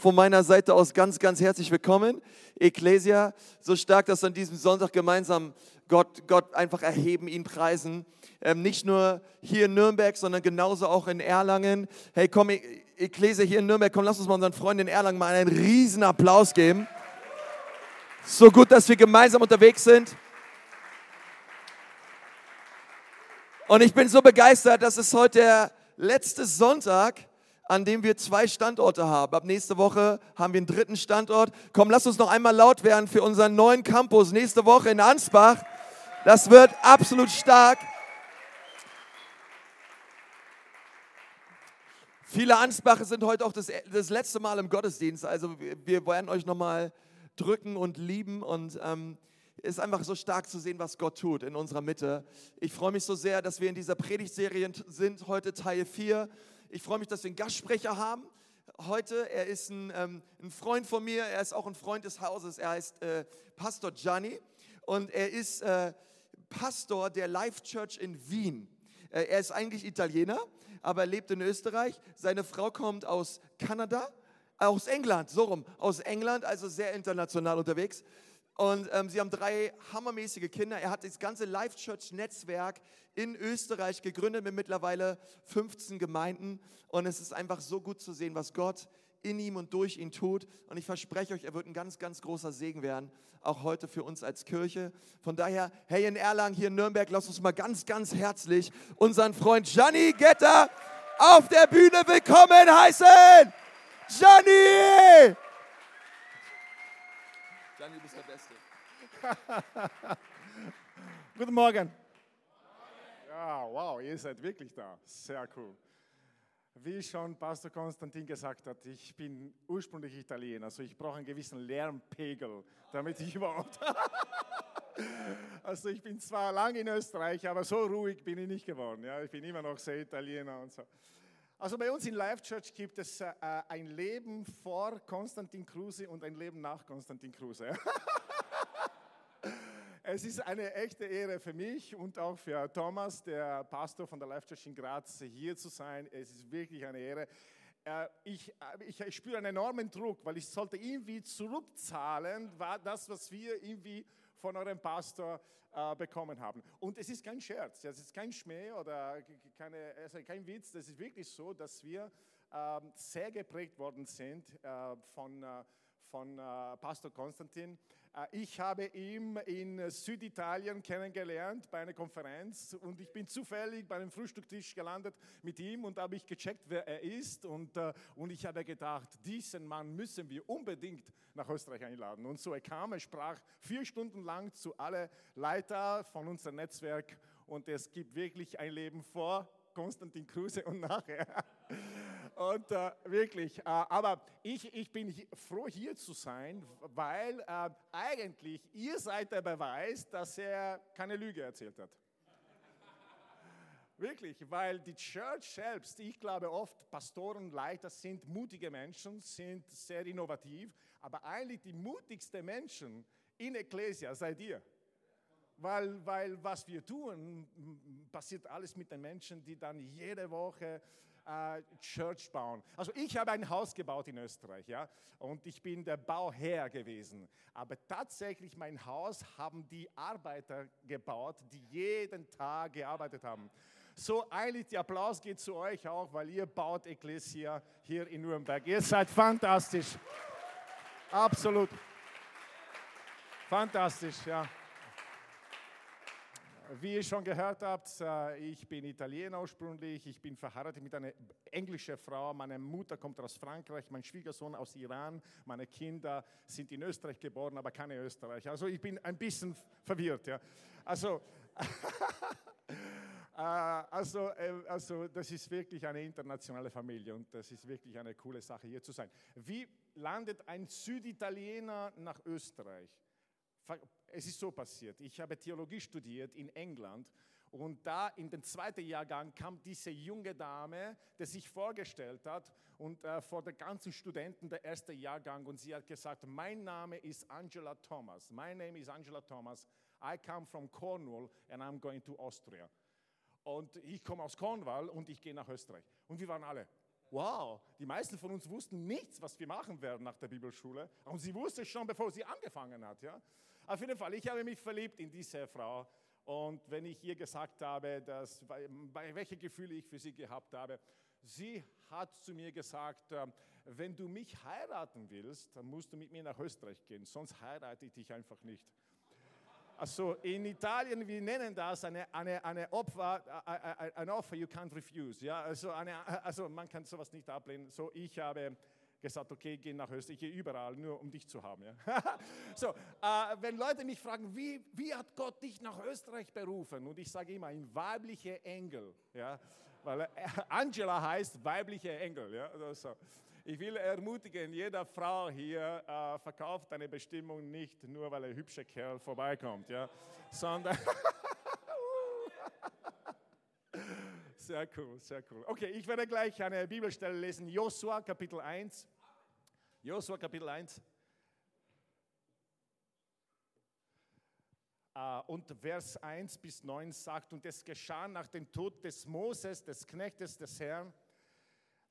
Von meiner Seite aus ganz, ganz herzlich willkommen. Ecclesia, so stark, dass wir an diesem Sonntag gemeinsam Gott, Gott einfach erheben, ihn preisen. Ähm, nicht nur hier in Nürnberg, sondern genauso auch in Erlangen. Hey, komm, e-, Ecclesia hier in Nürnberg, komm, lass uns mal unseren Freunden in Erlangen mal einen riesen Applaus geben. So gut, dass wir gemeinsam unterwegs sind. Und ich bin so begeistert, dass es heute der letzte Sonntag an dem wir zwei Standorte haben. Ab nächste Woche haben wir einen dritten Standort. Komm, lass uns noch einmal laut werden für unseren neuen Campus nächste Woche in Ansbach. Das wird absolut stark. Viele Ansbacher sind heute auch das, das letzte Mal im Gottesdienst. Also wir, werden euch nochmal drücken und lieben und ähm, ist einfach so stark zu sehen, was Gott tut in unserer Mitte. Ich freue mich so sehr, dass wir in dieser Predigtserie sind, heute Teil 4. Ich freue mich, dass wir einen Gastsprecher haben heute. Er ist ein, ähm, ein, Freund von mir, er ist auch ein Freund des Hauses. Er heißt äh, Pastor Gianni und er ist äh, Pastor der Life Church in Wien. Äh, er ist eigentlich Italiener, aber er lebt in Österreich. Seine Frau kommt aus Kanada, aus England, so rum, aus England, also sehr international unterwegs. Und ähm, sie haben drei hammermäßige Kinder. Er hat das ganze Life Church Netzwerk in Österreich gegründet mit mittlerweile 15 Gemeinden. Und es ist einfach so gut zu sehen, was Gott in ihm und durch ihn tut. Und ich verspreche euch, er wird ein ganz, ganz großer Segen werden, auch heute für uns als Kirche. Von daher, hey in Erlangen, hier in Nürnberg, lasst uns mal ganz, ganz herzlich unseren Freund Gianni Getter auf der Bühne willkommen heißen. Gianni! Gianni, du bist der Beste. Guten Morgen. Ja, wow, ihr seid wirklich da. Sehr cool. Wie schon Pastor Konstantin gesagt hat, ich bin ursprünglich Italiener, also ich brauche einen gewissen Lärmpegel, damit ich überhaupt. also ich bin zwar lange in Österreich, aber so ruhig bin ich nicht geworden. Ja, ich bin immer noch sehr Italiener und so. Also bei uns in Life Church gibt es äh, ein Leben vor Konstantin Kruse und ein Leben nach Konstantin Kruse. Es ist eine echte Ehre für mich und auch für Thomas, der Pastor von der Life Church in Graz, hier zu sein. Es ist wirklich eine Ehre. Äh, ich, äh, ich, ich spüre einen enormen Druck, weil ich sollte irgendwie zurückzahlen, war das, was wir irgendwie von eurem Pastor äh, bekommen haben. Und es ist kein Scherz, es ist kein Schmäh oder keine, also kein Witz, das ist wirklich so, dass wir äh, sehr geprägt worden sind äh, von, äh, von Pastor Konstantin. Äh, ich habe ihn in Süditalien kennengelernt bei einer Konferenz und ich bin zufällig bei einem Frühstückstisch gelandet mit ihm und habe ich gecheckt, wer er ist und, äh, und ich habe gedacht, diesen Mann müssen wir unbedingt nach Österreich einladen. Und so er kam, er sprach vier Stunden lang zu alle Leiter von unserem Netzwerk und es gibt wirklich ein Leben vor Konstantin Kruse und nachher. Und äh, wirklich, äh, aber ich, ich bin froh hier zu sein, weil äh, eigentlich ihr seid der Beweis, dass er keine Lüge erzählt hat. Wirklich, weil die Church selbst, ich glaube oft, Pastoren, Leiter sind mutige Menschen, sind sehr innovativ, aber eigentlich die mutigsten Menschen in Ecclesia seid ihr. Weil, weil was wir tun, passiert alles mit den Menschen, die dann jede Woche äh, Church bauen. Also ich habe ein Haus gebaut in Österreich, ja, und ich bin der Bauherr gewesen. Aber tatsächlich mein Haus haben die Arbeiter gebaut, die jeden Tag gearbeitet haben. So eigentlich der Applaus geht zu euch auch, weil ihr baut Ecclesia hier in Nürnberg. Ihr seid fantastisch. Absolut. Fantastisch, ja. Wie ihr schon gehört habt, äh, ich bin Italiener ursprünglich, ich bin verheiratet mit einer englischen Frau, meine Mutter kommt aus Frankreich, mein Schwiegersohn aus Iran, meine Kinder sind in Österreich geboren, aber keine Österreicher. Also ich bin ein bisschen verwirrt. Ja. Also, äh, also, äh, also das ist wirklich eine internationale Familie und das ist wirklich eine coole Sache hier zu sein. Wie landet ein Süditaliener nach Österreich? Es ist so passiert. Ich habe Theologie studiert in England und da in den zweiten Jahrgang kam diese junge Dame, die sich vorgestellt hat und äh, vor den ganzen Studenten der erste Jahrgang und sie hat gesagt, mein Name ist Angela Thomas. My name is Angela Thomas. I come from Cornwall and I'm going to Austria. Und ich komme aus Cornwall und ich gehe nach Österreich. Und wir waren alle, Wow, die meisten von uns wussten nichts, was wir machen werden nach der Bibelschule. Und sie wusste schon, bevor sie angefangen hat. Ja? Auf jeden Fall, ich habe mich verliebt in diese Frau. Und wenn ich ihr gesagt habe, dass, welche Gefühle ich für sie gehabt habe, sie hat zu mir gesagt, äh, wenn du mich heiraten willst, dann musst du mit mir nach Österreich gehen, sonst heirate ich dich einfach nicht. Also in Italien, wir nennen das eine, eine, eine Opfer, ein Offer you can't refuse. Ja? Also, eine, also man kann sowas nicht ablehnen. So, ich habe gesagt, okay, geh nach Österreich, überall, nur um dich zu haben. Ja? so, äh, wenn Leute mich fragen, wie, wie hat Gott dich nach Österreich berufen? Und ich sage immer, ein weiblicher Engel. Ja? Weil äh, Angela heißt weibliche Engel. Ja? Also, ich will ermutigen, jede Frau hier äh, verkauft eine Bestimmung nicht nur, weil ein hübscher Kerl vorbeikommt, ja, sondern sehr cool, sehr cool. Okay, ich werde gleich eine Bibelstelle lesen, Josua Kapitel 1. Josua Kapitel 1. Uh, und Vers 1 bis 9 sagt, und es geschah nach dem Tod des Moses, des Knechtes des Herrn,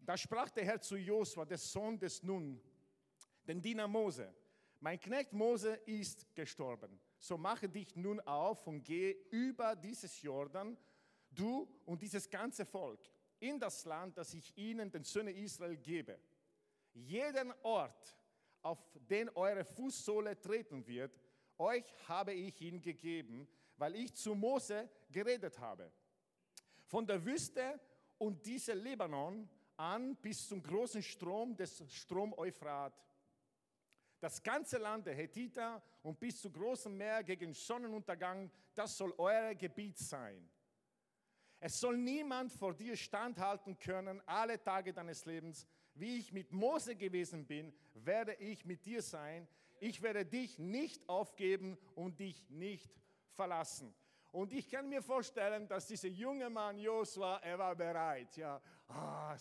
da sprach der Herr zu Josua, der Sohn des Nun, den Diener Mose. Mein Knecht Mose ist gestorben. So mache dich nun auf und gehe über dieses Jordan, du und dieses ganze Volk, in das Land, das ich ihnen, den Söhnen Israel, gebe. Jeden Ort, auf den eure Fußsohle treten wird, euch habe ich ihn gegeben, weil ich zu Mose geredet habe. Von der Wüste und diese Libanon an bis zum großen Strom des Strom Euphrat. Das ganze Land der Hethiter und bis zum großen Meer gegen Sonnenuntergang, das soll euer Gebiet sein. Es soll niemand vor dir standhalten können alle Tage deines Lebens. Wie ich mit Mose gewesen bin, werde ich mit dir sein. Ich werde dich nicht aufgeben und dich nicht verlassen. Und ich kann mir vorstellen, dass dieser junge Mann Josua, er war bereit. Ja, ah,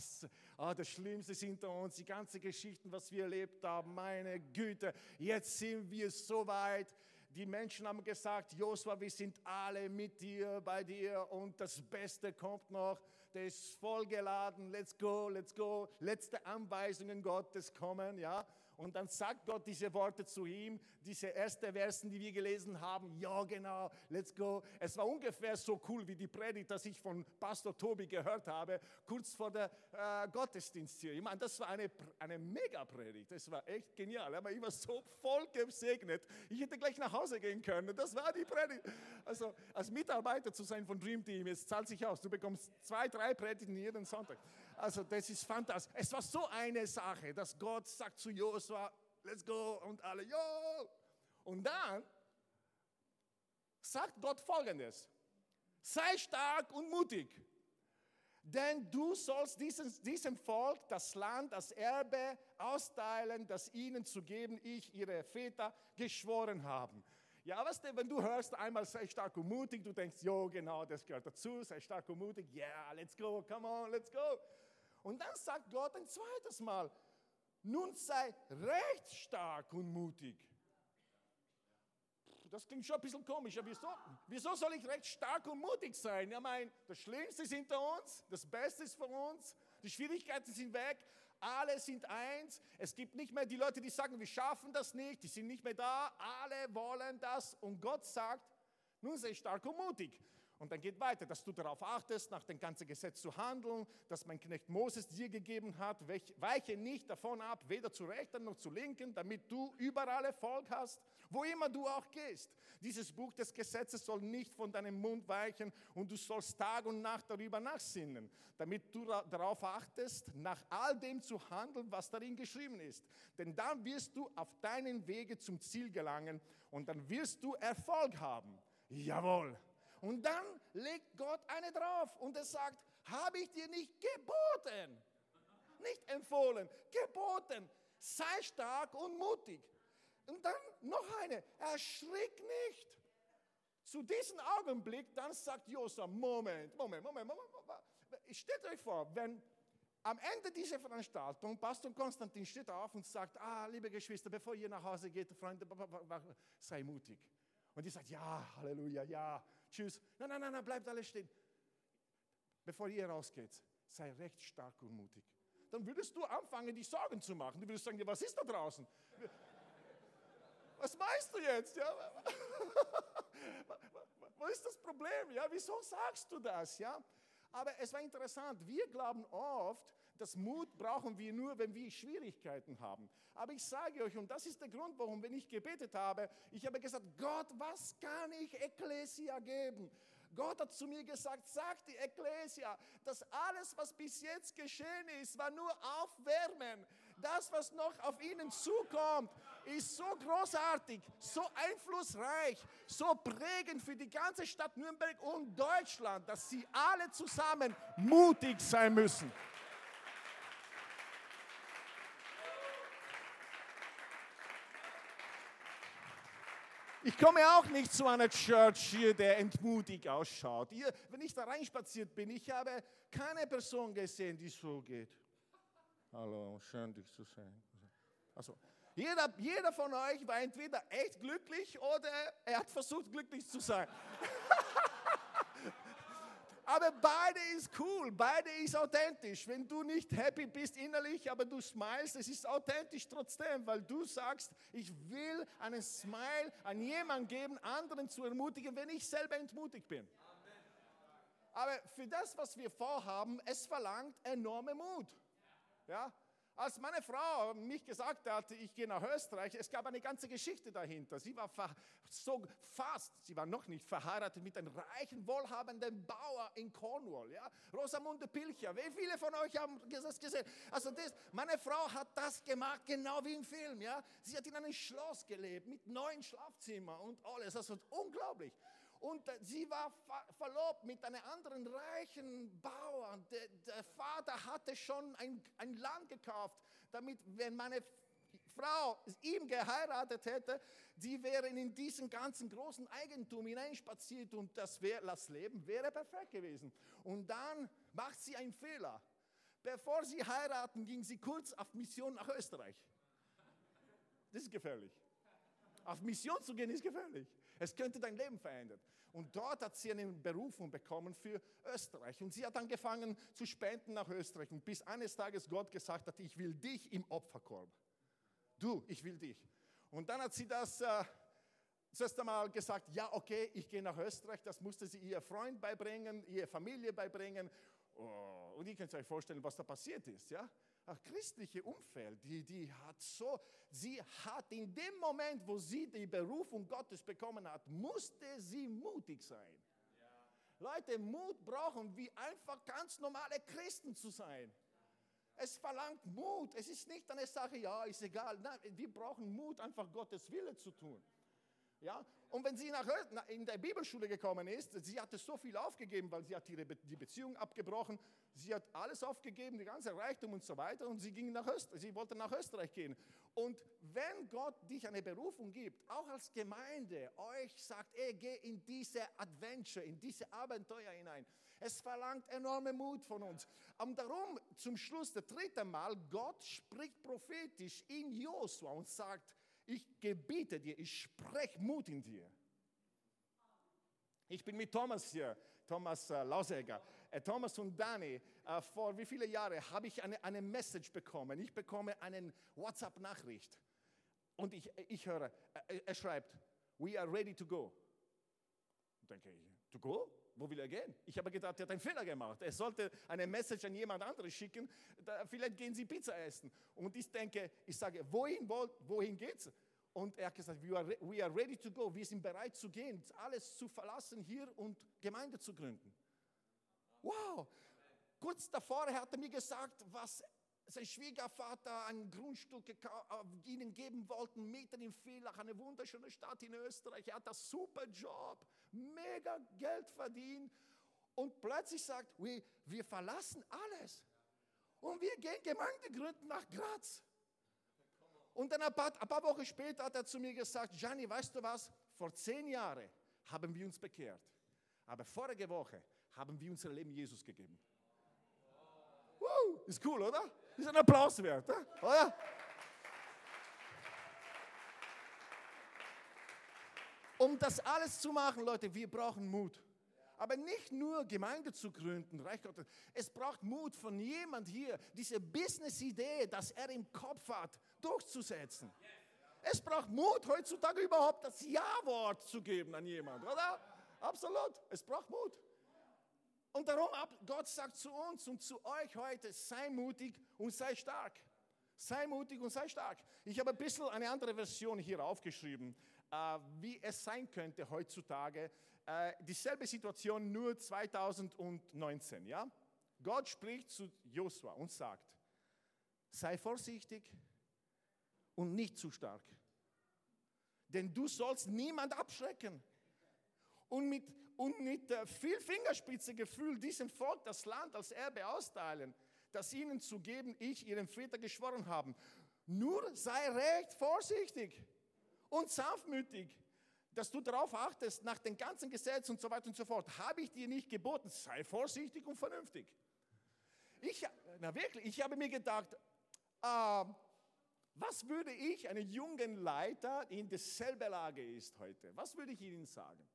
ah, das Schlimmste ist hinter uns, die ganzen Geschichten, was wir erlebt haben. Meine Güte, jetzt sind wir so weit. Die Menschen haben gesagt, Josua, wir sind alle mit dir, bei dir und das Beste kommt noch. Der ist vollgeladen. Let's go, let's go. Letzte Anweisungen Gottes kommen, ja. Und dann sagt Gott diese Worte zu ihm, diese ersten Versen, die wir gelesen haben. Ja, genau, let's go. Es war ungefähr so cool wie die Predigt, das ich von Pastor Tobi gehört habe, kurz vor der äh, Gottesdienst hier. Ich meine, das war eine, eine Mega-Predigt. Das war echt genial. Aber ich war so voll gesegnet. Ich hätte gleich nach Hause gehen können. Das war die Predigt. Also, als Mitarbeiter zu sein von Dream Team, es zahlt sich aus. Du bekommst zwei, drei Predigten jeden Sonntag. Also das ist fantastisch. Es war so eine Sache, dass Gott sagt zu Josua, let's go und alle, yo. Und dann sagt Gott folgendes, sei stark und mutig, denn du sollst diesem, diesem Volk das Land, das Erbe austeilen, das ihnen zu geben, ich, ihre Väter, geschworen haben. Ja, was denn, wenn du hörst einmal sei stark und mutig, du denkst, jo, genau, das gehört dazu, sei stark und mutig, yeah, let's go, come on, let's go. Und dann sagt Gott ein zweites Mal, nun sei recht stark und mutig. Das klingt schon ein bisschen komisch, aber wieso, wieso soll ich recht stark und mutig sein? Ich meine, das Schlimmste ist hinter uns, das Beste ist für uns, die Schwierigkeiten sind weg, alle sind eins. Es gibt nicht mehr die Leute, die sagen, wir schaffen das nicht, die sind nicht mehr da, alle wollen das und Gott sagt, nun sei stark und mutig. Und dann geht weiter, dass du darauf achtest, nach dem ganzen Gesetz zu handeln, das mein Knecht Moses dir gegeben hat. Weiche nicht davon ab, weder zu rechten noch zu linken, damit du überall Erfolg hast, wo immer du auch gehst. Dieses Buch des Gesetzes soll nicht von deinem Mund weichen und du sollst Tag und Nacht darüber nachsinnen, damit du darauf achtest, nach all dem zu handeln, was darin geschrieben ist. Denn dann wirst du auf deinen Wege zum Ziel gelangen und dann wirst du Erfolg haben. Jawohl. Und dann legt Gott eine drauf und er sagt, habe ich dir nicht geboten, nicht empfohlen, geboten, sei stark und mutig. Und dann noch eine, erschrick nicht. Zu diesem Augenblick, dann sagt Josua, Moment, Moment, Moment, Moment, Moment. Stellt euch vor, wenn am Ende dieser Veranstaltung Pastor Konstantin steht auf und sagt, ah, liebe Geschwister, bevor ihr nach Hause geht, Freunde, sei mutig. Und ihr sagt, ja, Halleluja, ja, tschüss. Nein, nein, nein, nein, bleibt alles stehen. Bevor ihr rausgeht, sei recht stark und mutig. dann würdest du anfangen, die Sorgen zu machen. Du würdest sagen, ja, was ist da draußen? Was meinst du jetzt? Ja? Wo ist das Problem? Ja, wieso sagst du das? Ja? Aber es war interessant, wir glauben oft, dass Mut brauchen wir nur, wenn wir Schwierigkeiten haben. Aber ich sage euch, und das ist der Grund, warum, wenn ich gebetet habe, ich habe gesagt, Gott, was kann ich Ekklesia geben? Gott hat zu mir gesagt, sag die Ekklesia, dass alles, was bis jetzt geschehen ist, war nur Aufwärmen. Das, was noch auf ihnen zukommt, ist so großartig, so einflussreich, so prägend für die ganze Stadt Nürnberg und Deutschland, dass sie alle zusammen mutig sein müssen. Ich komme auch nicht zu einer Church hier, der entmutigt ausschaut. Hier, wenn ich da reinspaziert bin, ich habe keine Person gesehen, die so geht. Hallo, schön dich zu sehen. Also, jeder, jeder von euch war entweder echt glücklich oder er hat versucht, glücklich zu sein. Aber beide ist cool, beide ist authentisch. Wenn du nicht happy bist innerlich, aber du smilest, es ist authentisch trotzdem, weil du sagst, ich will einen Smile an jemanden geben, anderen zu ermutigen, wenn ich selber entmutigt bin. Aber für das, was wir vorhaben, es verlangt enorme Mut. Ja? Als meine Frau mich gesagt hat, ich gehe nach Österreich, es gab eine ganze Geschichte dahinter. Sie war so fast, sie war noch nicht verheiratet mit einem reichen, wohlhabenden Bauer in Cornwall. Ja? Rosamunde Pilcher, wie viele von euch haben das gesehen? Also das, meine Frau hat das gemacht, genau wie im Film. Ja? Sie hat in einem Schloss gelebt mit neun Schlafzimmern und alles. Also unglaublich. Und sie war verlobt mit einem anderen reichen Bauern. Der, der Vater hatte schon ein, ein Land gekauft, damit, wenn meine Frau ihm geheiratet hätte, die wären in diesen ganzen großen Eigentum hineinspaziert und das, wär, das Leben wäre perfekt gewesen. Und dann macht sie einen Fehler. Bevor sie heiraten, ging sie kurz auf Mission nach Österreich. Das ist gefährlich. Auf Mission zu gehen ist gefährlich. Es könnte dein Leben verändern. Und dort hat sie eine Berufung bekommen für Österreich. Und sie hat angefangen zu spenden nach Österreich. Und bis eines Tages Gott gesagt hat, ich will dich im Opferkorb. Du, ich will dich. Und dann hat sie das äh, zuerst einmal gesagt, ja, okay, ich gehe nach Österreich. Das musste sie ihr Freund beibringen, ihre Familie beibringen. Oh, und ihr könnt euch vorstellen, was da passiert ist. Ja? Christliche Umfeld, die, die hat so, sie hat in dem Moment, wo sie die Berufung Gottes bekommen hat, musste sie mutig sein. Ja. Leute, Mut brauchen wir einfach ganz normale Christen zu sein. Es verlangt Mut. Es ist nicht eine Sache, ja, ist egal. Nein, wir brauchen Mut, einfach Gottes Wille zu tun. Ja? Und wenn sie nach, in der Bibelschule gekommen ist, sie hatte so viel aufgegeben, weil sie hat ihre die Beziehung abgebrochen, sie hat alles aufgegeben, die ganze Reichtum und so weiter und sie ging nach Österreich, sie wollte nach Österreich gehen. Und wenn Gott dich eine Berufung gibt, auch als Gemeinde, euch sagt, ey, geh in diese Adventure, in diese Abenteuer hinein. Es verlangt enorme Mut von uns. Und darum zum Schluss, der dritte Mal, Gott spricht prophetisch in Josua und sagt, ich gebiete dir, ich spreche Mut in dir. Ich bin mit Thomas hier, Thomas äh. Äh, Thomas und Dani, äh, vor wie viele Jahren habe ich eine, eine Message bekommen. Ich bekomme eine WhatsApp-Nachricht. Und ich, ich höre, äh, er schreibt, we are ready to go. Denke ich, to go? Wo will er gehen? Ich habe gedacht, er hat einen Fehler gemacht. Er sollte eine Message an jemand anderes schicken. Da, vielleicht gehen sie Pizza essen. Und ich denke, ich sage, wohin, wohin geht's? Und er hat gesagt, we are, we are ready to go. Wir sind bereit zu gehen, alles zu verlassen hier und Gemeinde zu gründen. Wow! Kurz davor hat er mir gesagt, was sein Schwiegervater ein Grundstück äh, ihnen geben wollten, mitten in Villach, eine wunderschöne Stadt in Österreich. Er hat einen super Job, mega Geld verdient. Und plötzlich sagt, wir, wir verlassen alles. Und wir gehen Gemeinde gründen nach Graz. Und dann ein paar, ein paar Wochen später hat er zu mir gesagt, Gianni, weißt du was? Vor zehn Jahren haben wir uns bekehrt. Aber vorige Woche haben wir unser Leben Jesus gegeben. Wow, ist cool, oder? Ist ein Applaus wert, oder? Um das alles zu machen, Leute, wir brauchen Mut. aber nicht nur Gemeinde zu gründen, Reich Gottes. Es braucht Mut von jemand hier, diese Business-Idee, dass er im Kopf hat, durchzusetzen. Es braucht Mut heutzutage überhaupt das Ja-Wort zu geben an jemand, oder? Absolut. Es braucht Mut. Und darum, Gott sagt zu uns und zu euch heute, sei mutig und sei stark. Sei mutig und sei stark. Ich habe ein bisschen eine andere Version hier aufgeschrieben, äh, wie es sein könnte heutzutage. Äh, dieselbe Situation nur 2019. Ja? Gott spricht zu Josua und sagt, sei vorsichtig und nicht zu stark. Denn du sollst niemand abschrecken. Und mit, und mit viel Fingerspitzegefühl diesem Volk das Land als Erbe austeilen das ihnen zu geben, ich, ihrem Väter, geschworen haben. Nur sei recht vorsichtig und sanftmütig, dass du darauf achtest, nach dem ganzen Gesetz und so weiter und so fort. Habe ich dir nicht geboten, sei vorsichtig und vernünftig. Ich, na wirklich, ich habe mir gedacht, äh, was würde ich einem jungen Leiter, der in derselben Lage ist heute, was würde ich ihnen sagen?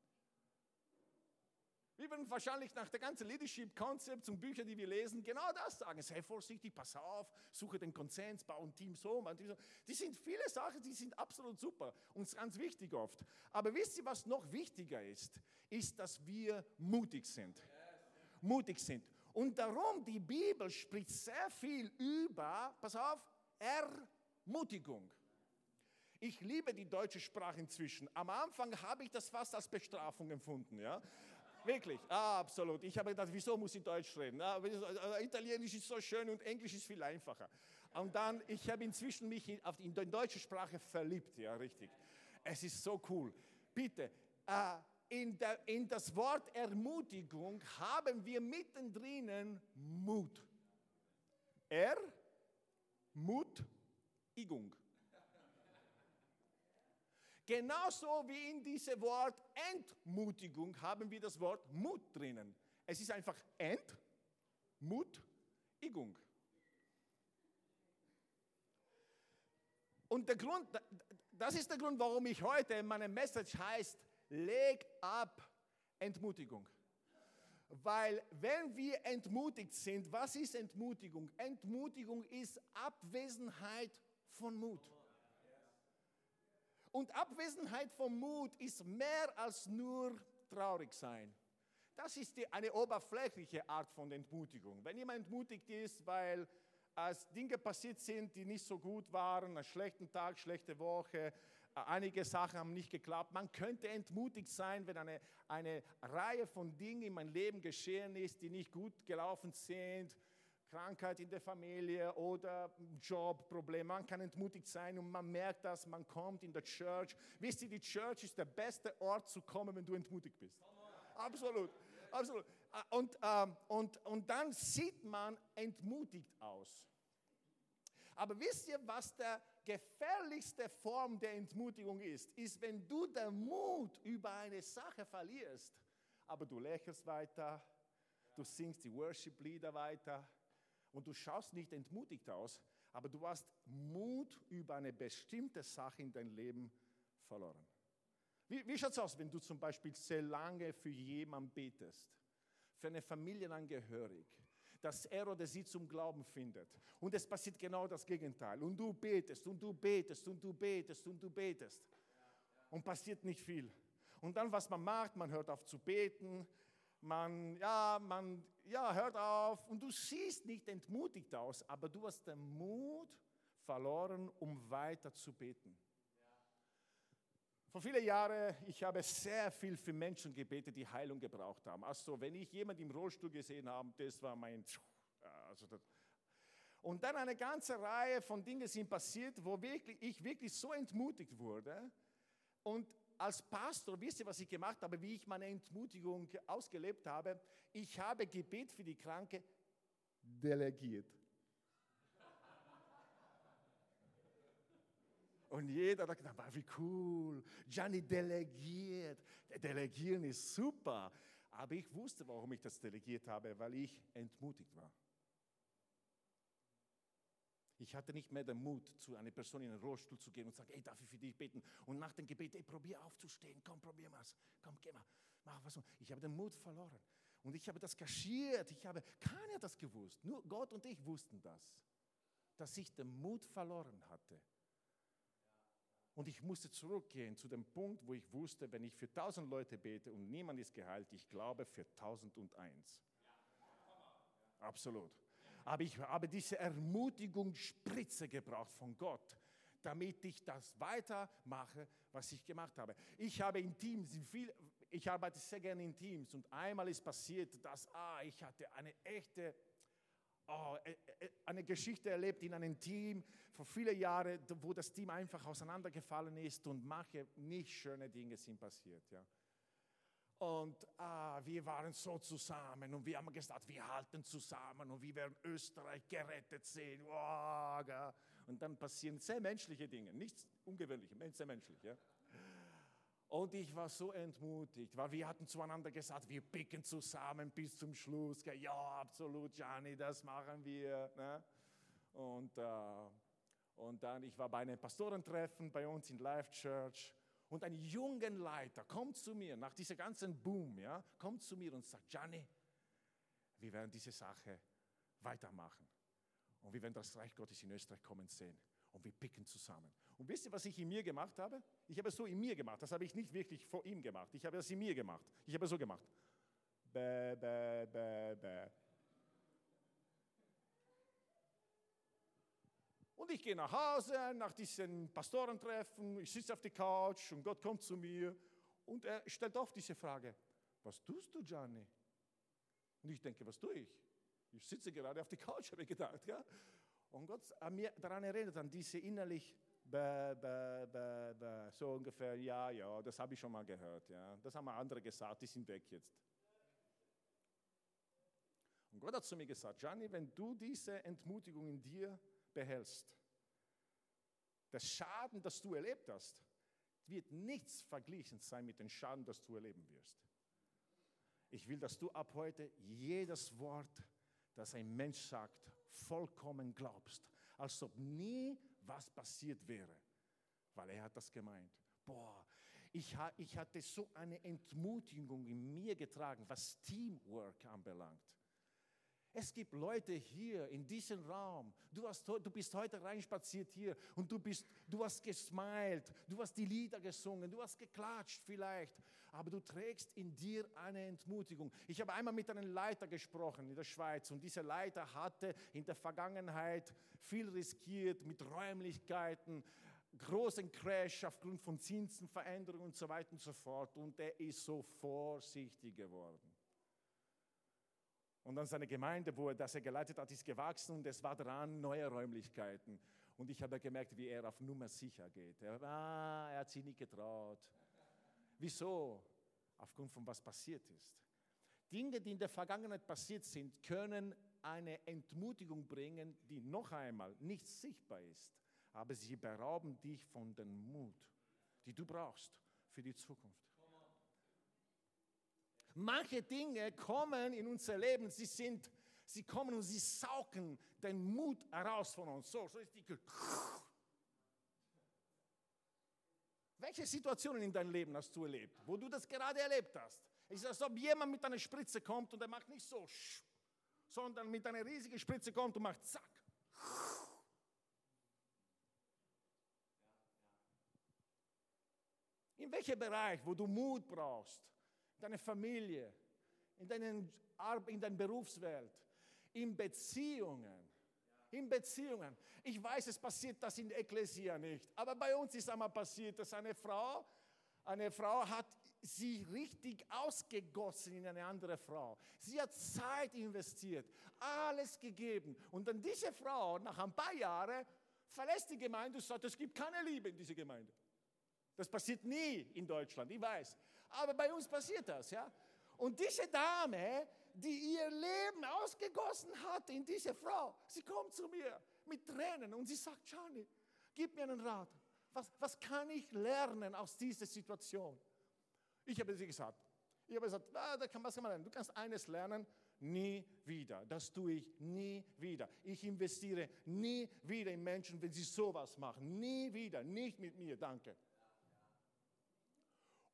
Wir würden wahrscheinlich nach der ganzen Leadership Concepts und Büchern, die wir lesen, genau das sagen. Sei vorsichtig, pass auf, suche den Konsens, bau ein Team so. Ein Team so. Die sind viele Sachen, die sind absolut super und ganz wichtig oft. Aber wisst ihr, was noch wichtiger ist? Ist, dass wir mutig sind. Mutig sind. Und darum, die Bibel spricht sehr viel über, pass auf, Ermutigung. Ich liebe die deutsche Sprache inzwischen. Am Anfang habe ich das fast als Bestrafung empfunden. Ja? Wirklich, ah, absolut. Ich habe gedacht, wieso muss ich Deutsch reden? Ah, Italienisch ist so schön und Englisch ist viel einfacher. Und dann, ich habe inzwischen mich in, die, deutsche Sprache verliebt, ja, richtig. Es ist so cool. Bitte, äh, in das Wort Ermutigung haben wir mittendrin Mut. Er, Mut, Igung. Genauso wie in diesem Wort Entmutigung haben wir das Wort Mut drinnen. Es ist einfach Entmutigung. Und der Grund, das ist der Grund, warum ich heute meine Message heißt, leg ab Entmutigung. Weil wenn wir entmutigt sind, was ist Entmutigung? Entmutigung ist Abwesenheit von Mut. Und Abwesenheit von Mut ist mehr als nur traurig sein. Das ist die, eine oberflächliche Art von Entmutigung. Wenn jemand entmutigt ist, weil als Dinge passiert sind, die nicht so gut waren, einen schlechten Tag, schlechte Woche, äh, einige Sachen haben nicht geklappt. Man könnte entmutigt sein, wenn eine, eine Reihe von Dingen in meinem Leben geschehen ist, die nicht gut gelaufen sind Krankheit in der Familie oder Jobproblem. Man kann entmutigt sein und man merkt das, man kommt in der Church. Wisst ihr, die Church ist der beste Ort zu kommen, wenn du entmutigt bist. Absolut, absolut. Ah, und, ähm, und, und dann sieht man entmutigt aus. Aber wisst ihr, was der gefährlichste Form der Entmutigung ist? Ist, wenn du den Mut über eine Sache verlierst, aber du lächelst weiter, du singst die Worship-Lieder weiter, und du schaust nicht entmutigt aus, aber du hast Mut über eine bestimmte Sache in dein Leben verloren. Wie, wie schaut es aus, wenn du zum Beispiel sehr lange für jemanden betest, für eine Familienangehörig, dass er oder sie zum Glauben findet. Und es passiert genau das Gegenteil. Und du betest und du betest und du betest und du betest. Und passiert nicht viel. Und dann, was man macht, man hört auf zu beten, man, ja, man ja, hört auf und du siehst nicht entmutigt aus, aber du hast den Mut verloren, um weiter zu beten. Vor vielen Jahren, ich habe sehr viel für Menschen gebetet, die Heilung gebraucht haben. Also wenn ich jemanden im Rollstuhl gesehen habe, das war mein... Also das, und dann eine ganze Reihe von Dingen sind passiert, wo wirklich, ich wirklich so entmutigt wurde. Und als Pastor, wisst ihr, was ich gemacht habe, wie ich meine Entmutigung ausgelebt habe? Ich habe Gebet für die Kranke delegiert. Und jeder hat gedacht, wie cool, Gianni delegiert. Delegieren ist super. Aber ich wusste, warum ich das delegiert habe, weil ich entmutigt war. Ich hatte nicht mehr den Mut, zu einer Person in den Rollstuhl zu gehen und zu sagen, ey, darf ich für dich beten? Und nach dem Gebet, ey, probier aufzustehen, komm, probier mal. Komm, geh mal. Mach was. Ich habe den Mut verloren. Und ich habe das kaschiert. Ich habe, keiner das gewusst. Nur Gott und ich wussten das. Dass ich den Mut verloren hatte. Und ich musste zurückgehen zu dem Punkt, wo ich wusste, wenn ich für tausend Leute bete und niemand ist geheilt, ich glaube für tausend und eins. Absolut. Aber ich habe diese Ermutigungsspritze gebraucht von Gott, damit ich das weitermache, was ich gemacht habe. Ich habe in Teams, viel, ich arbeite sehr gerne in Teams und einmal ist passiert, dass ah, ich hatte eine echte oh, eine Geschichte erlebt in einem Team vor vielen Jahren, wo das Team einfach auseinandergefallen ist und manche nicht schöne Dinge sind passiert. Ja. Und ah, wir waren so zusammen und wir haben gesagt, wir halten zusammen und wir werden Österreich gerettet sehen. Wow, und dann passieren sehr menschliche Dinge, nichts Ungewöhnliches, sehr menschlich. Ja. Und ich war so entmutigt, weil wir hatten zueinander gesagt, wir picken zusammen bis zum Schluss. Ja, absolut, Gianni, das machen wir. Ne? Und, äh, und dann, ich war bei einem Pastorentreffen bei uns in Life Church und ein junger Leiter kommt zu mir, nach diesem ganzen Boom, ja, kommt zu mir und sagt, Gianni, wir werden diese Sache weitermachen. Und wir werden das Reich Gottes in Österreich kommen sehen. Und wir picken zusammen. Und wisst ihr, was ich in mir gemacht habe? Ich habe es so in mir gemacht. Das habe ich nicht wirklich vor ihm gemacht. Ich habe es in mir gemacht. Ich habe es so gemacht. Bäh, bäh, bäh, bäh. Und ich gehe nach Hause, nach diesem Pastorentreffen, ich sitze auf der Couch und Gott kommt zu mir und er stellt oft diese Frage, was tust du, Gianni? Und ich denke, was tue ich? Ich sitze gerade auf der Couch, habe ich gedacht. Ja? Und Gott hat mir daran erinnert, an diese innerlich bäh, bäh, bäh. So ungefähr, ja, ja, das habe ich schon mal gehört. Ja. Das haben andere gesagt, die sind weg jetzt. Und Gott hat zu mir gesagt, Gianni, wenn du diese Entmutigung in dir behältst, das Schaden, das du erlebt hast, wird nichts verglichen sein mit dem Schaden, das du erleben wirst. Ich will, dass du ab heute jedes Wort, das ein Mensch sagt, vollkommen glaubst, als ob nie was passiert wäre, weil er hat das gemeint. Boah, ich, ich hatte so eine Entmutigung in mir getragen, was Teamwork anbelangt. Es gibt Leute hier in diesem Raum. Du, hast, du bist heute reinspaziert hier und du, bist, du hast gesmiled, du hast die Lieder gesungen, du hast geklatscht vielleicht, aber du trägst in dir eine Entmutigung. Ich habe einmal mit einem Leiter gesprochen in der Schweiz und dieser Leiter hatte in der Vergangenheit viel riskiert mit Räumlichkeiten, großen Crash aufgrund von Zinsenveränderungen und so weiter und so fort und er ist so vorsichtig geworden. Und dann seine Gemeinde, wo er das er geleitet hat, ist gewachsen und es war dran, neue Räumlichkeiten. Und ich habe gemerkt, wie er auf Nummer sicher geht. Er, ah, er hat sich nicht getraut. Wieso? Aufgrund von was passiert ist. Dinge, die in der Vergangenheit passiert sind, können eine Entmutigung bringen, die noch einmal nicht sichtbar ist, aber sie berauben dich von dem Mut, die du brauchst für die Zukunft. Manche Dinge kommen in unser Leben, sie sind, sie kommen und sie saugen den Mut heraus von uns. So, so ist die. Welche Situationen in deinem Leben hast du erlebt, wo du das gerade erlebt hast? Es ist, als ob jemand mit einer Spritze kommt und er macht nicht so, sondern mit einer riesigen Spritze kommt und macht zack. In welchem Bereich, wo du Mut brauchst, deine Familie, in, deinen, in deiner Berufswelt, in Beziehungen. In Beziehungen. Ich weiß, es passiert das in der Ekklesia nicht. Aber bei uns ist einmal passiert, dass eine Frau, eine Frau hat sie richtig ausgegossen in eine andere Frau. Sie hat Zeit investiert, alles gegeben. Und dann diese Frau, nach ein paar Jahren, verlässt die Gemeinde und sagt, es gibt keine Liebe in dieser Gemeinde. Das passiert nie in Deutschland, ich weiß. Aber bei uns passiert das, ja. Und diese Dame, die ihr Leben ausgegossen hat in diese Frau, sie kommt zu mir mit Tränen und sie sagt, Johnny, gib mir einen Rat. Was, was kann ich lernen aus dieser Situation? Ich habe sie gesagt, ich habe gesagt, ah, da kann, was kann man lernen? Du kannst eines lernen, nie wieder. Das tue ich nie wieder. Ich investiere nie wieder in Menschen, wenn sie sowas machen. Nie wieder, nicht mit mir, danke.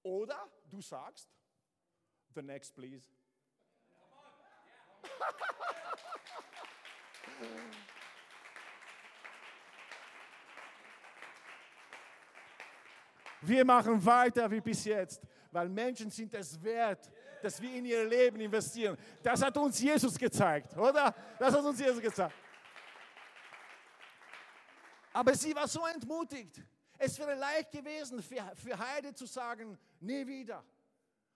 Oder du sagst, The next, please. Wir machen weiter wie bis jetzt, weil Menschen sind es wert, dass wir in ihr Leben investieren. Das hat uns Jesus gezeigt, oder? Das hat uns Jesus gezeigt. Aber sie war so entmutigt. Es wäre leicht gewesen für, für Heide zu sagen, nie wieder.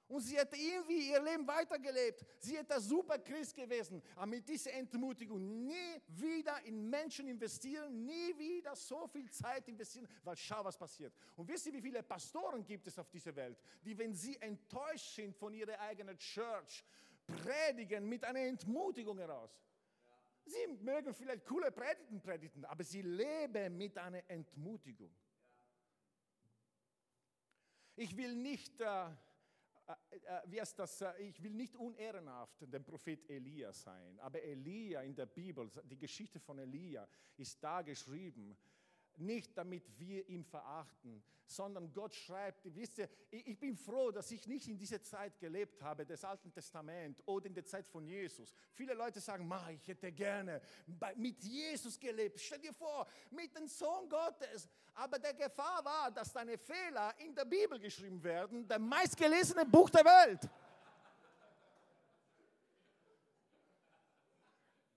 Und sie hätte irgendwie ihr Leben weitergelebt. Sie hätte super Christ gewesen. Aber mit dieser Entmutigung nie wieder in Menschen investieren, nie wieder so viel Zeit investieren, weil schau, was passiert. Und wisst ihr, wie viele Pastoren gibt es auf dieser Welt, die, wenn sie enttäuscht sind von ihrer eigenen Church, predigen mit einer Entmutigung heraus. Sie mögen vielleicht coole Predigten predigen, aber sie leben mit einer Entmutigung. Ich will nicht, äh, äh, äh, wie das, äh, ich will nicht unehrenhaft dem Prophet Elia sein, aber Elia in der Bibel, die Geschichte von Elia ist da geschrieben, nicht damit wir ihn verachten, sondern Gott schreibt, wisst ihr, ich bin froh, dass ich nicht in dieser Zeit gelebt habe, des Alten Testament oder in der Zeit von Jesus. Viele Leute sagen, Ma, ich hätte gerne mit Jesus gelebt. Stell dir vor, mit dem Sohn Gottes. Aber der Gefahr war, dass deine Fehler in der Bibel geschrieben werden, der meistgelesene Buch der Welt.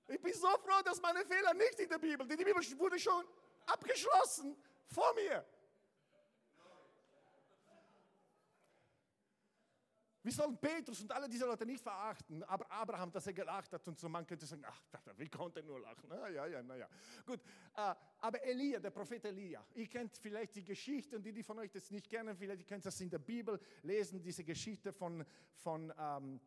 Ich bin so froh, dass meine Fehler nicht in der Bibel, die Bibel wurde schon abgeschlossen vor mir. Wir sollen Petrus und alle diese Leute nicht verachten, aber Abraham, dass er gelacht hat und so, man könnte sagen, ach, wie konnte er nur lachen? Na ja, ja, naja. Gut, äh, aber Elia, der Prophet Elia, ihr kennt vielleicht die Geschichte und die, die von euch das nicht kennen, vielleicht ihr könnt das in der Bibel lesen, diese Geschichte von, von ähm,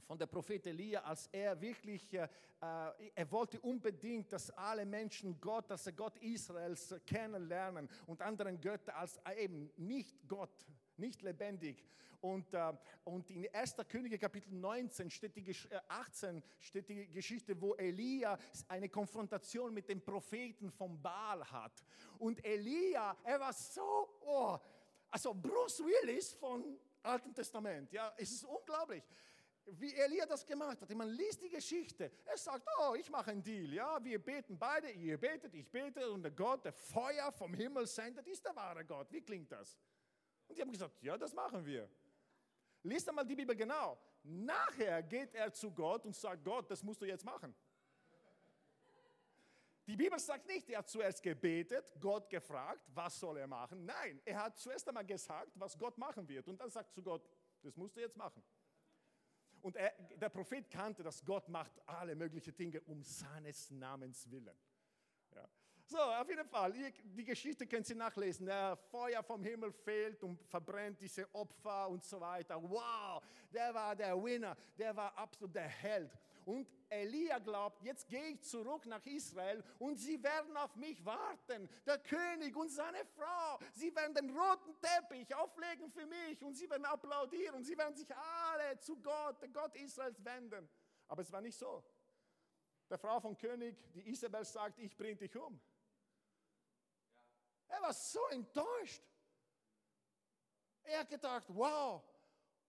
von der Prophet Elia, als er wirklich, äh, äh, er wollte unbedingt, dass alle Menschen Gott, dass er Gott Israels kennenlernen und anderen Götter als eben nicht Gott, nicht lebendig. Und, äh, und in 1. Könige Kapitel 19 steht die, äh, 18 steht die Geschichte, wo Elia eine Konfrontation mit dem Propheten von Baal hat. Und Elia, er war so, oh, also Bruce Willis von Alten Testament, ja, es ist unglaublich wie Elia das gemacht hat. Man liest die Geschichte. Er sagt, oh, ich mache einen Deal. Ja, wir beten beide, ihr betet, ich bete und der Gott, der Feuer vom Himmel sendet, ist der wahre Gott. Wie klingt das? Und die haben gesagt, ja, das machen wir. Lies einmal die Bibel genau. Nachher geht er zu Gott und sagt, Gott, das musst du jetzt machen. Die Bibel sagt nicht, er hat zuerst gebetet, Gott gefragt, was soll er machen. Nein, er hat zuerst einmal gesagt, was Gott machen wird. Und dann sagt zu Gott, das musst du jetzt machen. Und er, der Prophet kannte, dass Gott macht alle möglichen Dinge um seines Namens willen. So, auf jeden Fall, die Geschichte können Sie nachlesen. Der Feuer vom Himmel fällt und verbrennt diese Opfer und so weiter. Wow, der war der Winner, der war absolut der Held. Und Elia glaubt, jetzt gehe ich zurück nach Israel und sie werden auf mich warten. Der König und seine Frau, sie werden den roten Teppich auflegen für mich und sie werden applaudieren und sie werden sich alle zu Gott, der Gott Israels, wenden. Aber es war nicht so. Der Frau vom König, die Isabel, sagt, ich bringe dich um. Er war so enttäuscht. Er hat gedacht, wow.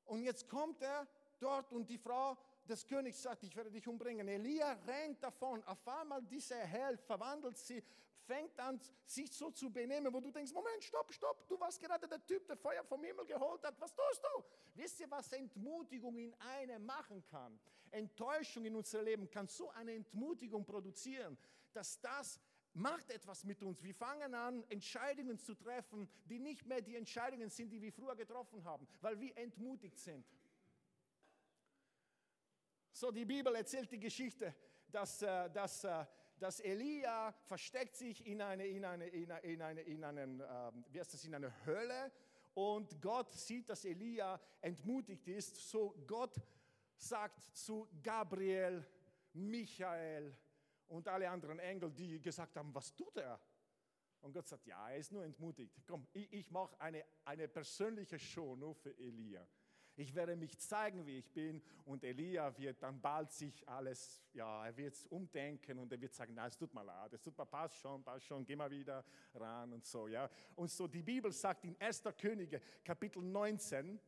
Und jetzt kommt er dort und die Frau des Königs sagt, ich werde dich umbringen. Elia rennt davon. Auf einmal dieser Held verwandelt sie, fängt an, sich so zu benehmen, wo du denkst, Moment, stopp, stopp, du warst gerade der Typ, der Feuer vom Himmel geholt hat. Was tust du? Wisst ihr, was Entmutigung in einem machen kann? Enttäuschung in unserem Leben kann so eine Entmutigung produzieren, dass das macht etwas mit uns. Wir fangen an, Entscheidungen zu treffen, die nicht mehr die Entscheidungen sind, die wir früher getroffen haben, weil wir entmutigt sind. So, die Bibel erzählt die Geschichte, dass, äh, dass, äh, dass Elia versteckt sich in eine, in eine, in eine, in eine, in einen, ähm, wie heißt das, in eine Hölle und Gott sieht, dass Elia entmutigt ist. So, Gott sagt zu Gabriel, Michael und alle anderen Engel, die gesagt haben, was tut er? Und Gott sagt, ja, er ist nur entmutigt. Komm, ich, ich mache eine, eine persönliche Show nur für Elia. Ich werde mich zeigen, wie ich bin. Und Elia wird dann bald sich alles, ja, er wird umdenken und er wird sagen, na, es tut mir leid, es tut mir, passt schon, passt schon, geh mal wieder ran und so, ja. Und so die Bibel sagt in 1. Könige, Kapitel 19,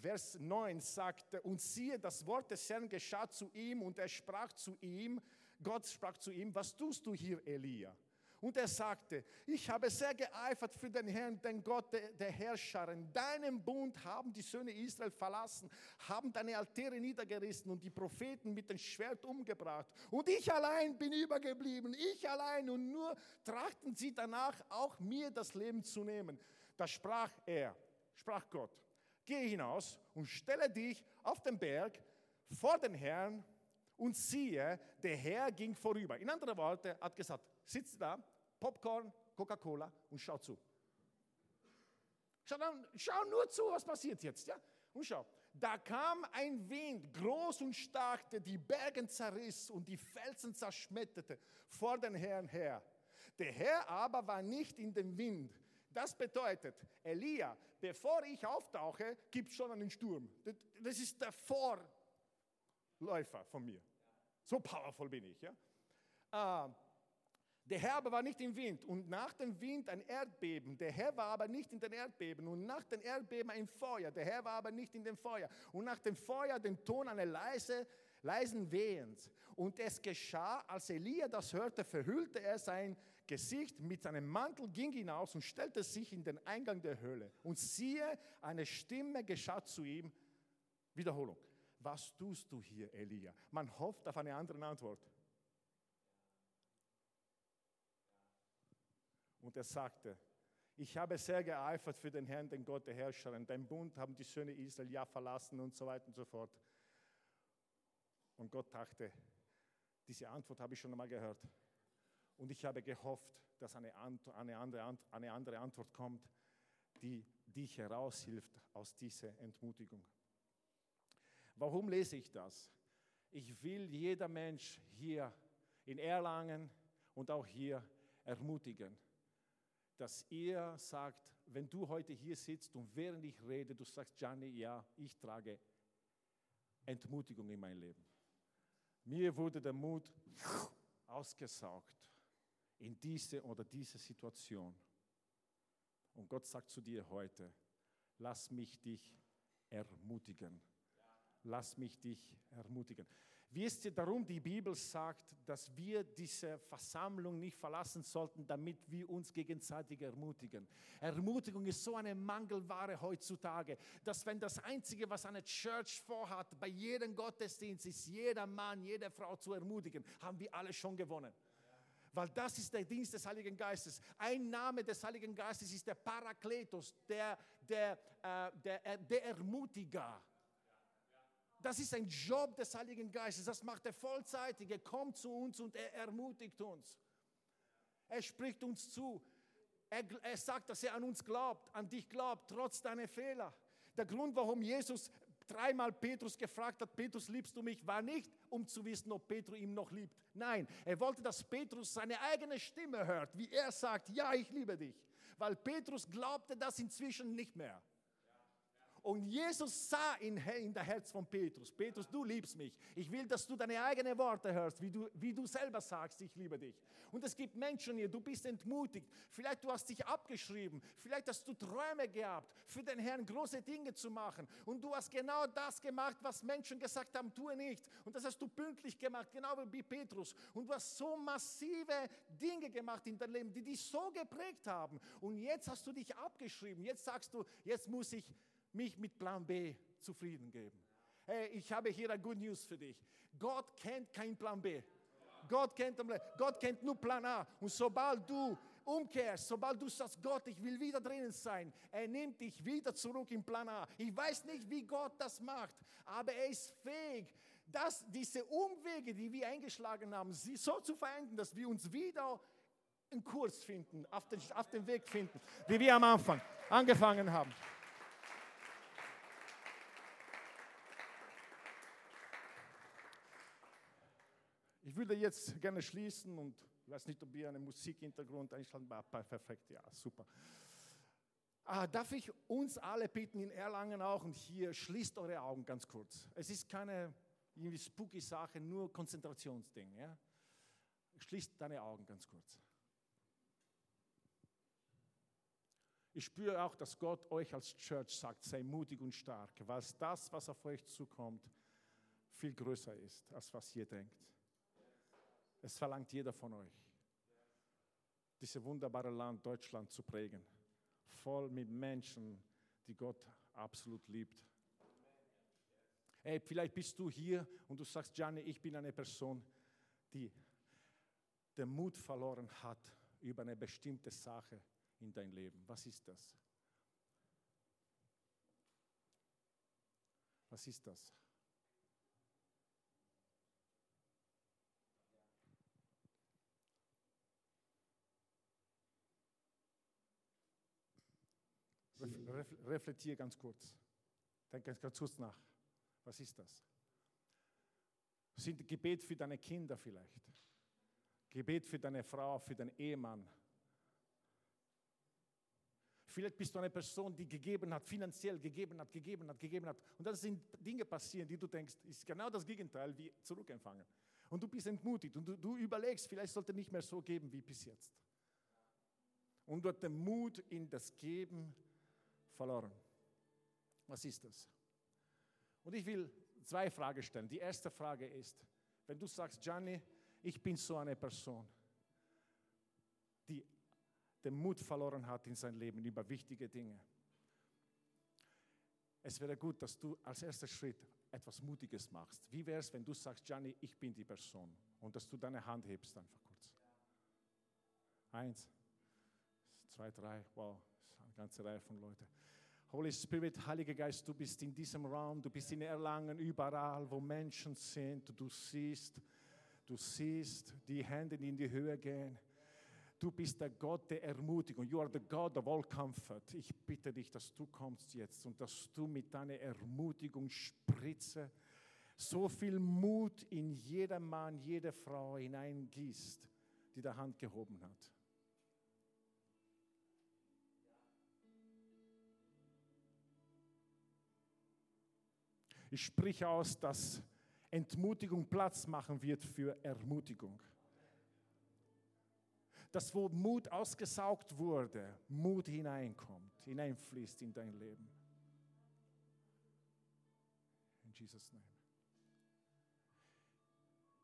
Vers 9 sagt, und siehe, das Wort des Herrn geschah zu ihm und er sprach zu ihm, Gott sprach zu ihm, was tust du hier, Elia? Und er sagte, ich habe sehr geeifert für den Herrn, den Gott der, Herrscher. Deinen Bund haben die Söhne Israel verlassen, haben deine Altäre niedergerissen und die Propheten mit dem Schwert umgebracht. Und ich allein bin übergeblieben, ich allein. Und nur trachten sie danach, auch mir das Leben zu nehmen. Da sprach er, sprach Gott, geh hinaus und stelle dich auf den Berg vor den Herrn und siehe, der Herr ging vorüber. In anderen Worten, hat gesagt, sitzt da, Popcorn, Coca-Cola und schau zu. Schau, dann, schau nur zu, was passiert jetzt. Ja? Und schau, da kam ein Wind, groß und stark, der die Berge zerriss und die Felsen zerschmetterte vor den Herrn her. Der Herr aber war nicht in dem Wind. Das bedeutet, Elia, bevor ich auftauche, gibt es schon einen Sturm. Das ist der Vorläufer von mir. So powerful bin ich. Ja? Uh, der Herr aber war nicht im Wind und nach dem Wind ein Erdbeben. Der Herr war aber nicht in den Erdbeben und nach dem Erdbeben ein Feuer. Der Herr war aber nicht in dem Feuer und nach dem Feuer den Ton einer leise, leisen Wehens. Und es geschah, als Elia das hörte, verhüllte er sein Gesicht mit seinem Mantel, ging hinaus und stellte sich in den Eingang der Höhle. Und siehe, eine Stimme geschah zu ihm. Wiederholung. Was tust du hier, Elia? Man hofft auf eine andere Antwort. Und er sagte, ich habe sehr geeifert für den Herrn, den Gott der Herrscher. Und dein Bund haben die Söhne Israel ja verlassen und so weiter und so fort. Und Gott dachte, diese Antwort habe ich schon einmal gehört. Und ich habe gehofft, dass eine, eine, andere, eine andere Antwort kommt, die dich heraushilft aus dieser Entmutigung. Warum lese ich das? Ich will jeder Mensch hier in Erlangen und auch hier ermutigen dass ihr sagt, wenn du heute hier sitzt und während ich rede, du sagst, Gianni, ja, ich trage Entmutigung in mein Leben. Mir wurde der Mut ausgesaugt in diese oder diese Situation. Und Gott sagt zu dir heute, lass mich dich ermutigen. Lass mich dich ermutigen. Wisst ihr, darum die Bibel sagt, dass wir diese Versammlung nicht verlassen sollten, damit wir uns gegenseitig ermutigen. Ermutigung ist so eine Mangelware heutzutage, dass wenn das Einzige, was eine Church vorhat, bei jedem Gottesdienst ist, jeder Mann, jede Frau zu ermutigen, haben wir alle schon gewonnen. Weil das ist der Dienst des Heiligen Geistes. Ein Name des Heiligen Geistes ist der Parakletos, der, der, äh, der, äh, der Ermutiger. Das ist ein Job des Heiligen Geistes. Das macht er vollzeitig. Er kommt zu uns und er ermutigt uns. Er spricht uns zu. Er, er sagt, dass er an uns glaubt, an dich glaubt, trotz deiner Fehler. Der Grund, warum Jesus dreimal Petrus gefragt hat, Petrus, liebst du mich, war nicht, um zu wissen, ob Petrus ihm noch liebt. Nein, er wollte, dass Petrus seine eigene Stimme hört, wie er sagt, ja, ich liebe dich. Weil Petrus glaubte das inzwischen nicht mehr. Und Jesus sah in, in der Herz von Petrus, Petrus, du liebst mich. Ich will, dass du deine eigenen Worte hörst, wie du, wie du selber sagst, ich liebe dich. Und es gibt Menschen hier, du bist entmutigt. Vielleicht du hast dich abgeschrieben. Vielleicht hast du Träume gehabt, für den Herrn große Dinge zu machen. Und du hast genau das gemacht, was Menschen gesagt haben, tue nicht. Und das hast du pünktlich gemacht, genau wie Petrus. Und du hast so massive Dinge gemacht in deinem Leben, die dich so geprägt haben. Und jetzt hast du dich abgeschrieben. Jetzt sagst du, jetzt muss ich mich mit Plan B zufrieden geben. Hey, ich habe hier eine Good News für dich. Gott kennt kein Plan B. Gott kennt, Gott kennt nur Plan A. Und sobald du umkehrst, sobald du sagst, Gott, ich will wieder drinnen sein, er nimmt dich wieder zurück in Plan A. Ich weiß nicht, wie Gott das macht, aber er ist fähig, dass diese Umwege, die wir eingeschlagen haben, sie so zu verändern, dass wir uns wieder einen Kurs finden, auf den, auf den Weg finden, wie wir am Anfang angefangen haben. Würde jetzt gerne schließen und ich weiß nicht, ob ihr einen Musikhintergrund einschalten. Perfekt, ja, super. Ah, darf ich uns alle bitten in Erlangen auch und hier schließt eure Augen ganz kurz. Es ist keine irgendwie spooky Sache, nur Konzentrationsding. Ja? Schließt deine Augen ganz kurz. Ich spüre auch, dass Gott euch als Church sagt, sei mutig und stark, weil das, was auf euch zukommt, viel größer ist, als was ihr denkt. Es verlangt jeder von euch, dieses wunderbare Land Deutschland zu prägen, voll mit Menschen, die Gott absolut liebt. Hey, vielleicht bist du hier und du sagst, Gianni, ich bin eine Person, die den Mut verloren hat über eine bestimmte Sache in dein Leben. Was ist das? Was ist das? Reflektier ganz kurz. Denk ganz kurz nach. Was ist das? Sind Gebet für deine Kinder vielleicht? Gebet für deine Frau, für deinen Ehemann? Vielleicht bist du eine Person, die gegeben hat, finanziell gegeben hat, gegeben hat, gegeben hat. Und dann sind Dinge passieren, die du denkst, ist genau das Gegenteil wie zurückempfangen. Und du bist entmutigt und du, du überlegst, vielleicht sollte nicht mehr so geben wie bis jetzt. Und du hast den Mut in das Geben verloren. Was ist das? Und ich will zwei Fragen stellen. Die erste Frage ist, wenn du sagst, Gianni, ich bin so eine Person, die den Mut verloren hat in sein Leben über wichtige Dinge. Es wäre gut, dass du als erster Schritt etwas Mutiges machst. Wie wäre es, wenn du sagst, Gianni, ich bin die Person und dass du deine Hand hebst einfach kurz. Eins, zwei, drei, wow, ganze Reihe von Leuten. Holy Spirit, Heiliger Geist, du bist in diesem Raum, du bist in Erlangen, überall, wo Menschen sind. Du siehst, du siehst die Hände, die in die Höhe gehen. Du bist der Gott der Ermutigung. You are the God of all comfort. Ich bitte dich, dass du kommst jetzt und dass du mit deiner Ermutigung spritze so viel Mut in jeder Mann, jede Frau hineingießt, die der Hand gehoben hat. Ich sprich aus, dass Entmutigung Platz machen wird für Ermutigung. Dass wo Mut ausgesaugt wurde, Mut hineinkommt, hineinfließt in dein Leben. In Jesus' Name.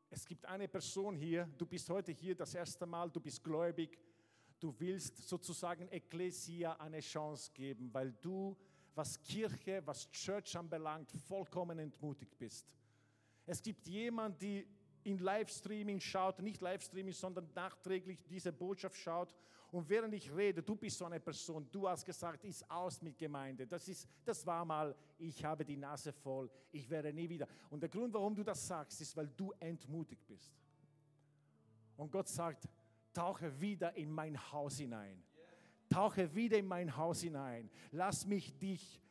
Es gibt eine Person hier, du bist heute hier das erste Mal, du bist gläubig, du willst sozusagen Ecclesia eine Chance geben, weil du was Kirche, was Church anbelangt, vollkommen entmutigt bist. Es gibt jemanden, die in Livestreaming schaut, nicht Livestreaming, sondern nachträglich diese Botschaft schaut. Und während ich rede, du bist so eine Person, du hast gesagt, ist aus mit Gemeinde. Das, ist, das war mal, ich habe die Nase voll, ich werde nie wieder. Und der Grund, warum du das sagst, ist, weil du entmutigt bist. Und Gott sagt, tauche wieder in mein Haus hinein tauche wieder in mein Haus hinein. Lass mich dich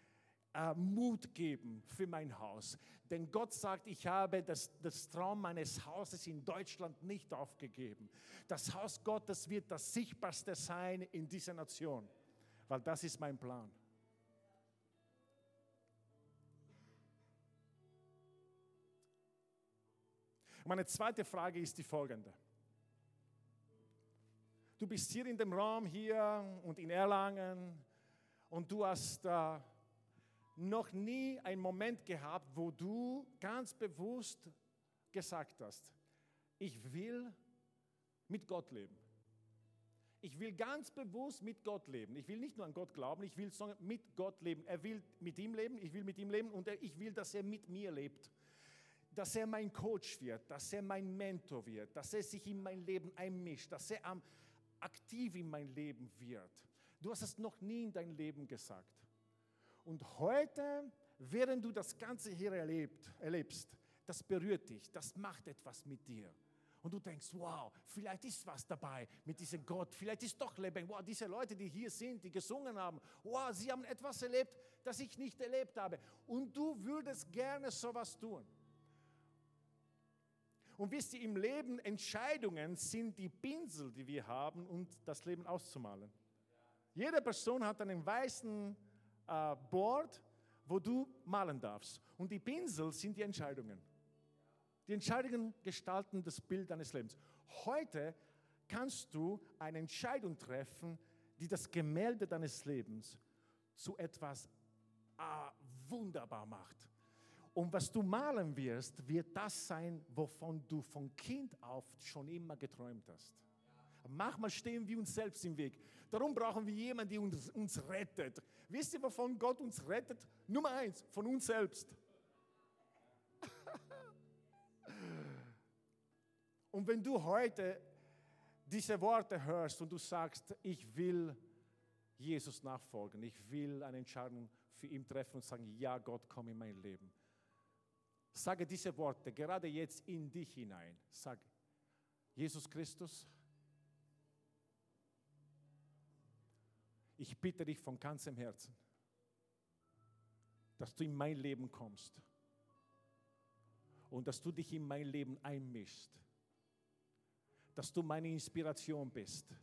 äh, Mut geben für mein Haus. Denn Gott sagt, ich habe das, das Traum meines Hauses in Deutschland nicht aufgegeben. Das Haus Gottes wird das Sichtbarste sein in dieser Nation, weil das ist mein Plan. Meine zweite Frage ist die folgende. Du bist hier in dem Raum hier und in Erlangen und du hast äh, noch nie einen Moment gehabt, wo du ganz bewusst gesagt hast, ich will mit Gott leben. Ich will ganz bewusst mit Gott leben. Ich will nicht nur an Gott glauben, ich will mit Gott leben. Er will mit ihm leben, ich will mit ihm leben und ich will, dass er mit mir lebt. Dass er mein Coach wird, dass er mein Mentor wird, dass er sich in mein Leben einmischt, dass er am aktiv in mein Leben wird. Du hast es noch nie in dein Leben gesagt. Und heute, während du das Ganze hier erlebt, erlebst, das berührt dich, das macht etwas mit dir. Und du denkst, wow, vielleicht ist was dabei mit diesem Gott, vielleicht ist doch Leben. Wow, diese Leute, die hier sind, die gesungen haben, wow, sie haben etwas erlebt, das ich nicht erlebt habe. Und du würdest gerne sowas tun. Und wisst ihr, im Leben Entscheidungen sind die Pinsel, die wir haben, um das Leben auszumalen. Jede Person hat einen weißen äh, Board, wo du malen darfst. Und die Pinsel sind die Entscheidungen. Die Entscheidungen gestalten das Bild deines Lebens. Heute kannst du eine Entscheidung treffen, die das Gemälde deines Lebens zu etwas ah, wunderbar macht. Und was du malen wirst, wird das sein, wovon du von Kind auf schon immer geträumt hast. Manchmal stehen wir uns selbst im Weg. Darum brauchen wir jemanden, der uns, uns rettet. Wisst ihr, wovon Gott uns rettet? Nummer eins, von uns selbst. Und wenn du heute diese Worte hörst und du sagst, ich will Jesus nachfolgen, ich will eine Entscheidung für ihn treffen und sagen, ja Gott, komm in mein Leben. Sage diese Worte gerade jetzt in dich hinein. Sag, Jesus Christus, ich bitte dich von ganzem Herzen, dass du in mein Leben kommst und dass du dich in mein Leben einmischst, dass du meine Inspiration bist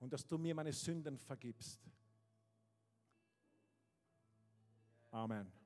und dass du mir meine Sünden vergibst. Amen.